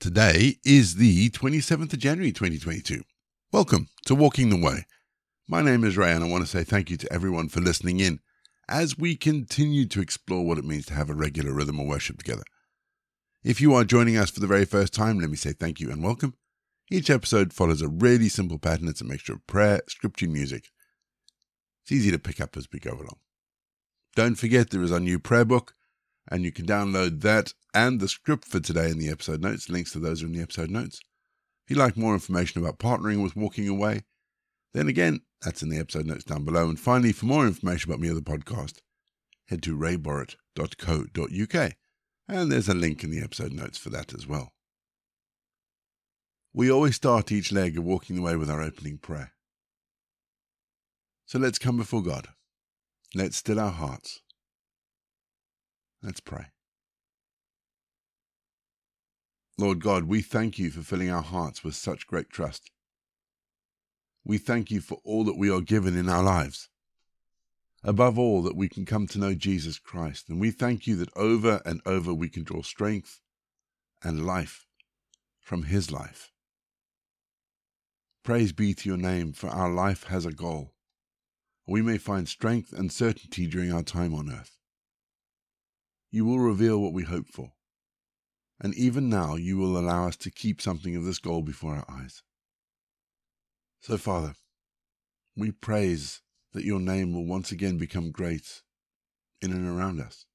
Today is the 27th of January 2022. Welcome to Walking the Way. My name is Ray, and I want to say thank you to everyone for listening in as we continue to explore what it means to have a regular rhythm of worship together. If you are joining us for the very first time, let me say thank you and welcome. Each episode follows a really simple pattern. It's a mixture of prayer, scripture, music. It's easy to pick up as we go along. Don't forget there is our new prayer book, and you can download that and the script for today in the episode notes. Links to those are in the episode notes. If you'd like more information about partnering with Walking Away, then again, that's in the episode notes down below. And finally, for more information about me or the podcast, head to rayborrett.co.uk. And there's a link in the episode notes for that as well. We always start each leg of Walking the Way with our opening prayer. So let's come before God. Let's still our hearts. Let's pray. Lord God, we thank you for filling our hearts with such great trust. We thank you for all that we are given in our lives. Above all, that we can come to know Jesus Christ. And we thank you that over and over we can draw strength and life from his life. Praise be to your name, for our life has a goal. We may find strength and certainty during our time on earth. You will reveal what we hope for and even now you will allow us to keep something of this goal before our eyes. So, Father, we praise that your name will once again become great in and around us,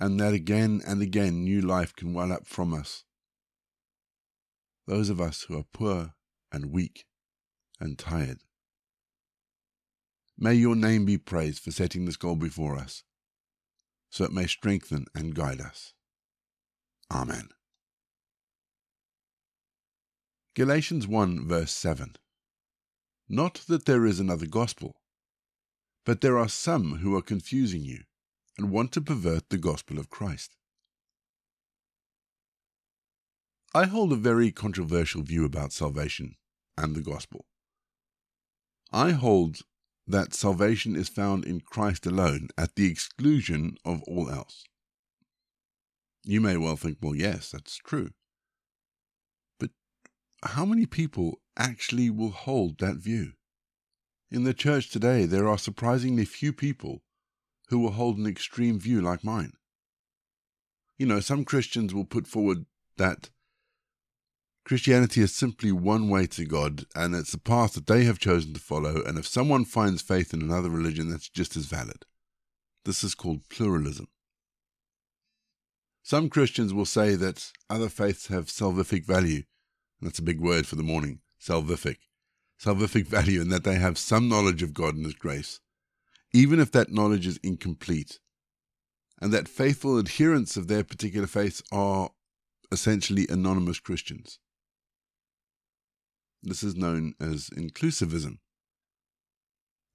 and that again and again new life can well up from us. Those of us who are poor and weak and tired. May your name be praised for setting this goal before us, so it may strengthen and guide us. Amen. Galatians 1 verse 7 Not that there is another gospel, but there are some who are confusing you and want to pervert the gospel of Christ. I hold a very controversial view about salvation and the gospel. I hold that salvation is found in Christ alone at the exclusion of all else. You may well think, well, yes, that's true. But how many people actually will hold that view? In the church today, there are surprisingly few people who will hold an extreme view like mine. You know, some Christians will put forward that Christianity is simply one way to God, and it's a path that they have chosen to follow, and if someone finds faith in another religion, that's just as valid. This is called pluralism. Some Christians will say that other faiths have salvific value. and That's a big word for the morning, salvific. Salvific value in that they have some knowledge of God and His grace, even if that knowledge is incomplete, and that faithful adherents of their particular faiths are essentially anonymous Christians. This is known as inclusivism.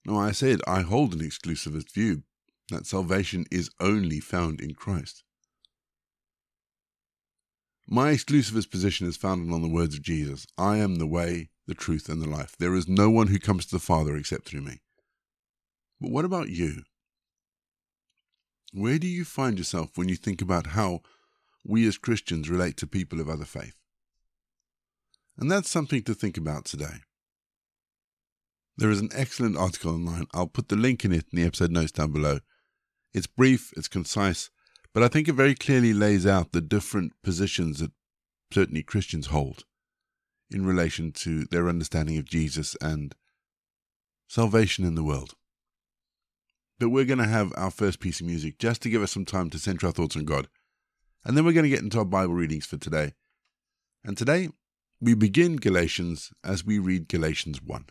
Now, I said I hold an exclusivist view that salvation is only found in Christ. My exclusivist position is founded on the words of Jesus I am the way, the truth, and the life. There is no one who comes to the Father except through me. But what about you? Where do you find yourself when you think about how we as Christians relate to people of other faith? And that's something to think about today. There is an excellent article online. I'll put the link in it in the episode notes down below. It's brief, it's concise, but I think it very clearly lays out the different positions that certainly Christians hold in relation to their understanding of Jesus and salvation in the world. But we're going to have our first piece of music just to give us some time to center our thoughts on God. And then we're going to get into our Bible readings for today. And today, we begin Galatians as we read Galatians 1.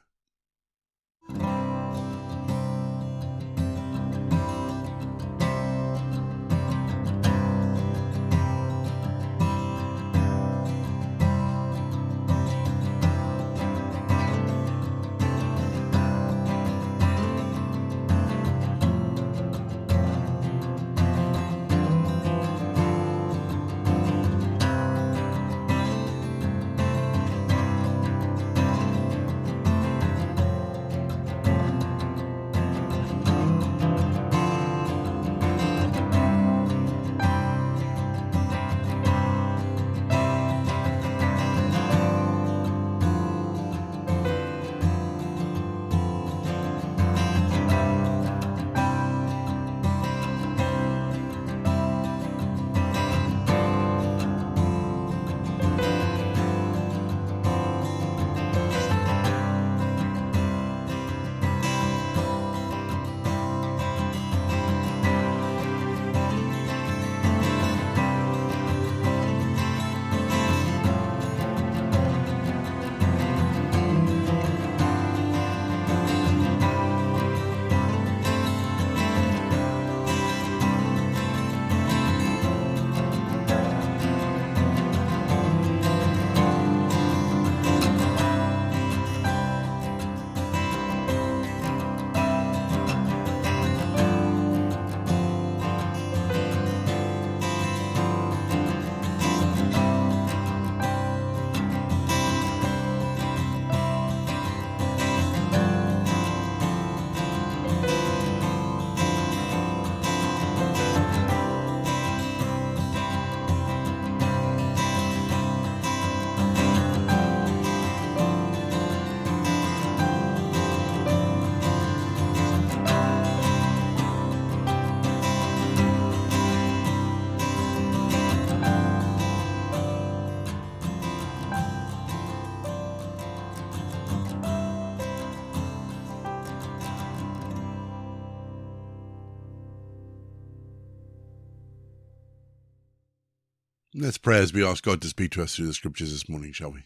Let's pray as we ask God to speak to us through the scriptures this morning, shall we?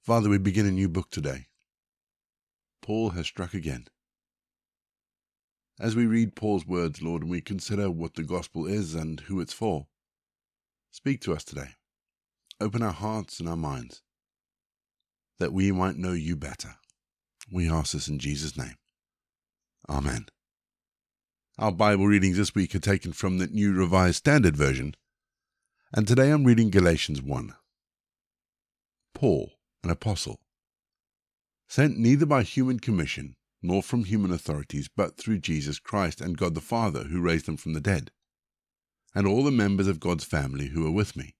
Father, we begin a new book today. Paul has struck again. As we read Paul's words, Lord, and we consider what the gospel is and who it's for, speak to us today. Open our hearts and our minds that we might know you better. We ask this in Jesus' name. Amen. Our Bible readings this week are taken from the New Revised Standard Version, and today I'm reading Galatians 1. Paul, an apostle, sent neither by human commission nor from human authorities, but through Jesus Christ and God the Father, who raised him from the dead, and all the members of God's family who are with me.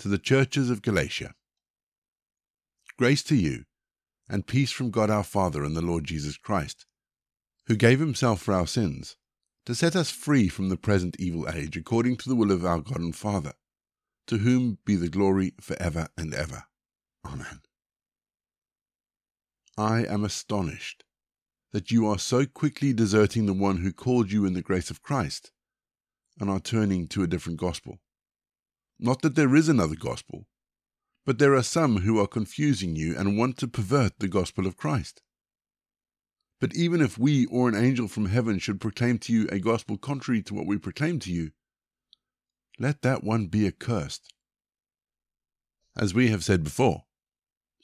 To the churches of Galatia, grace to you, and peace from God our Father and the Lord Jesus Christ, who gave himself for our sins, to set us free from the present evil age, according to the will of our God and Father, to whom be the glory for ever and ever. Amen. I am astonished that you are so quickly deserting the one who called you in the grace of Christ and are turning to a different gospel. Not that there is another gospel, but there are some who are confusing you and want to pervert the gospel of Christ. But even if we or an angel from heaven should proclaim to you a gospel contrary to what we proclaim to you, let that one be accursed. As we have said before,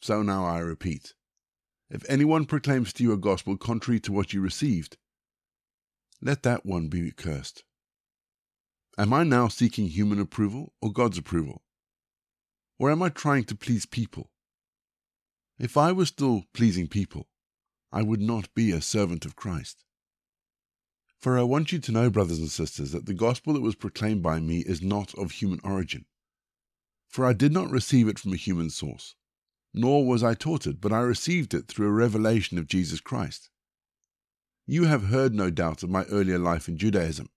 so now I repeat if anyone proclaims to you a gospel contrary to what you received, let that one be accursed. Am I now seeking human approval or God's approval? Or am I trying to please people? If I were still pleasing people, I would not be a servant of Christ. For I want you to know, brothers and sisters, that the gospel that was proclaimed by me is not of human origin. For I did not receive it from a human source nor was I taught it, but I received it through a revelation of Jesus Christ. You have heard, no doubt, of my earlier life in Judaism.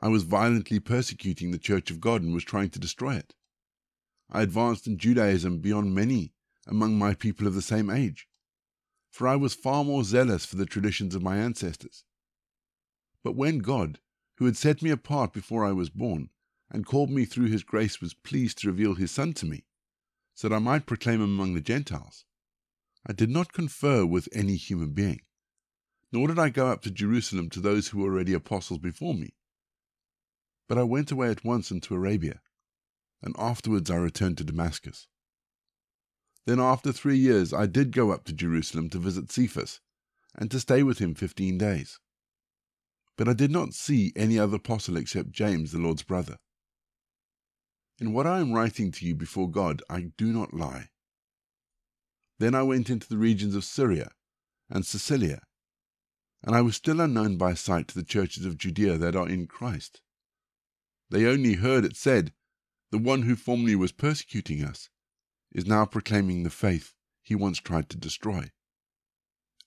I was violently persecuting the Church of God and was trying to destroy it. I advanced in Judaism beyond many among my people of the same age, for I was far more zealous for the traditions of my ancestors. But when God, who had set me apart before I was born, and called me through his grace, was pleased to reveal his Son to me, so that I might proclaim him among the Gentiles. I did not confer with any human being, nor did I go up to Jerusalem to those who were already apostles before me. But I went away at once into Arabia, and afterwards I returned to Damascus. Then after three years I did go up to Jerusalem to visit Cephas, and to stay with him fifteen days. But I did not see any other apostle except James, the Lord's brother. In what I am writing to you before God, I do not lie. Then I went into the regions of Syria and Cilicia, and I was still unknown by sight to the churches of Judea that are in Christ. They only heard it said, The one who formerly was persecuting us is now proclaiming the faith he once tried to destroy.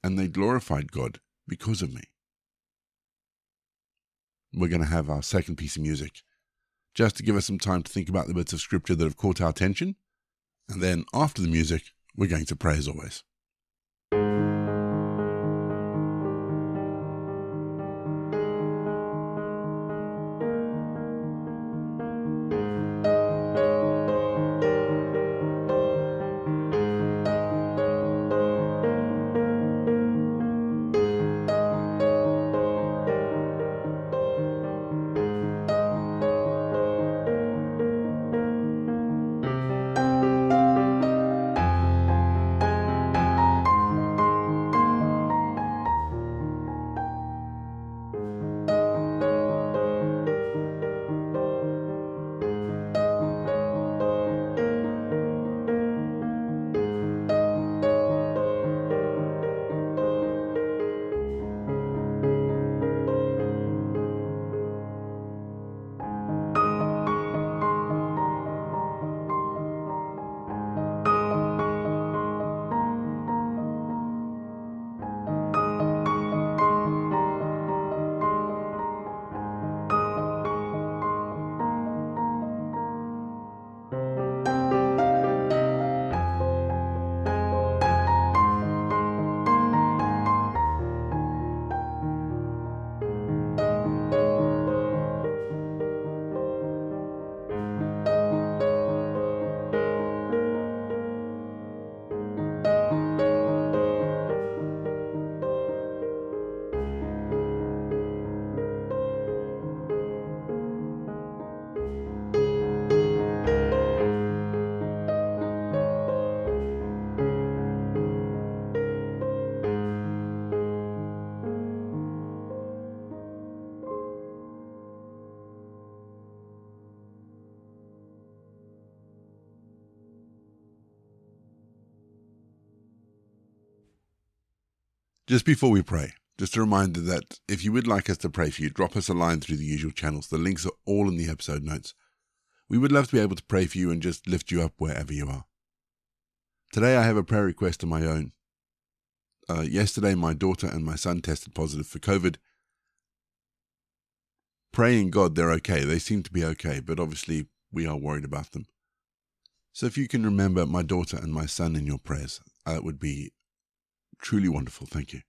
And they glorified God because of me. We're going to have our second piece of music just to give us some time to think about the bits of scripture that have caught our attention. And then after the music, we're going to pray as always. Just before we pray, just a reminder that if you would like us to pray for you, drop us a line through the usual channels. The links are all in the episode notes. We would love to be able to pray for you and just lift you up wherever you are. Today, I have a prayer request of my own. Uh, yesterday, my daughter and my son tested positive for COVID. Praying God they're okay. They seem to be okay, but obviously, we are worried about them. So, if you can remember my daughter and my son in your prayers, that would be truly wonderful. Thank you.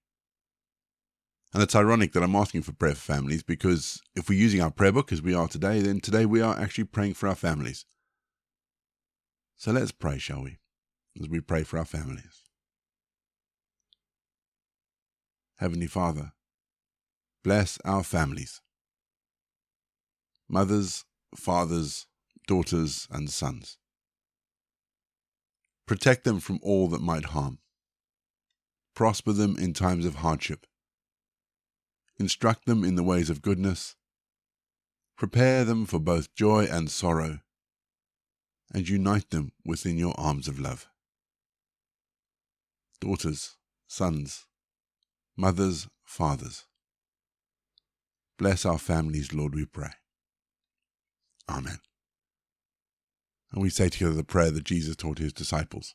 And it's ironic that I'm asking for prayer for families because if we're using our prayer book as we are today, then today we are actually praying for our families. So let's pray, shall we, as we pray for our families. Heavenly Father, bless our families. Mothers, fathers, daughters, and sons. Protect them from all that might harm. Prosper them in times of hardship instruct them in the ways of goodness, prepare them for both joy and sorrow, and unite them within your arms of love. Daughters, sons, mothers, fathers, bless our families, Lord, we pray. Amen. And we say together the prayer that Jesus taught his disciples.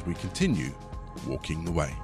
as we continue walking the way.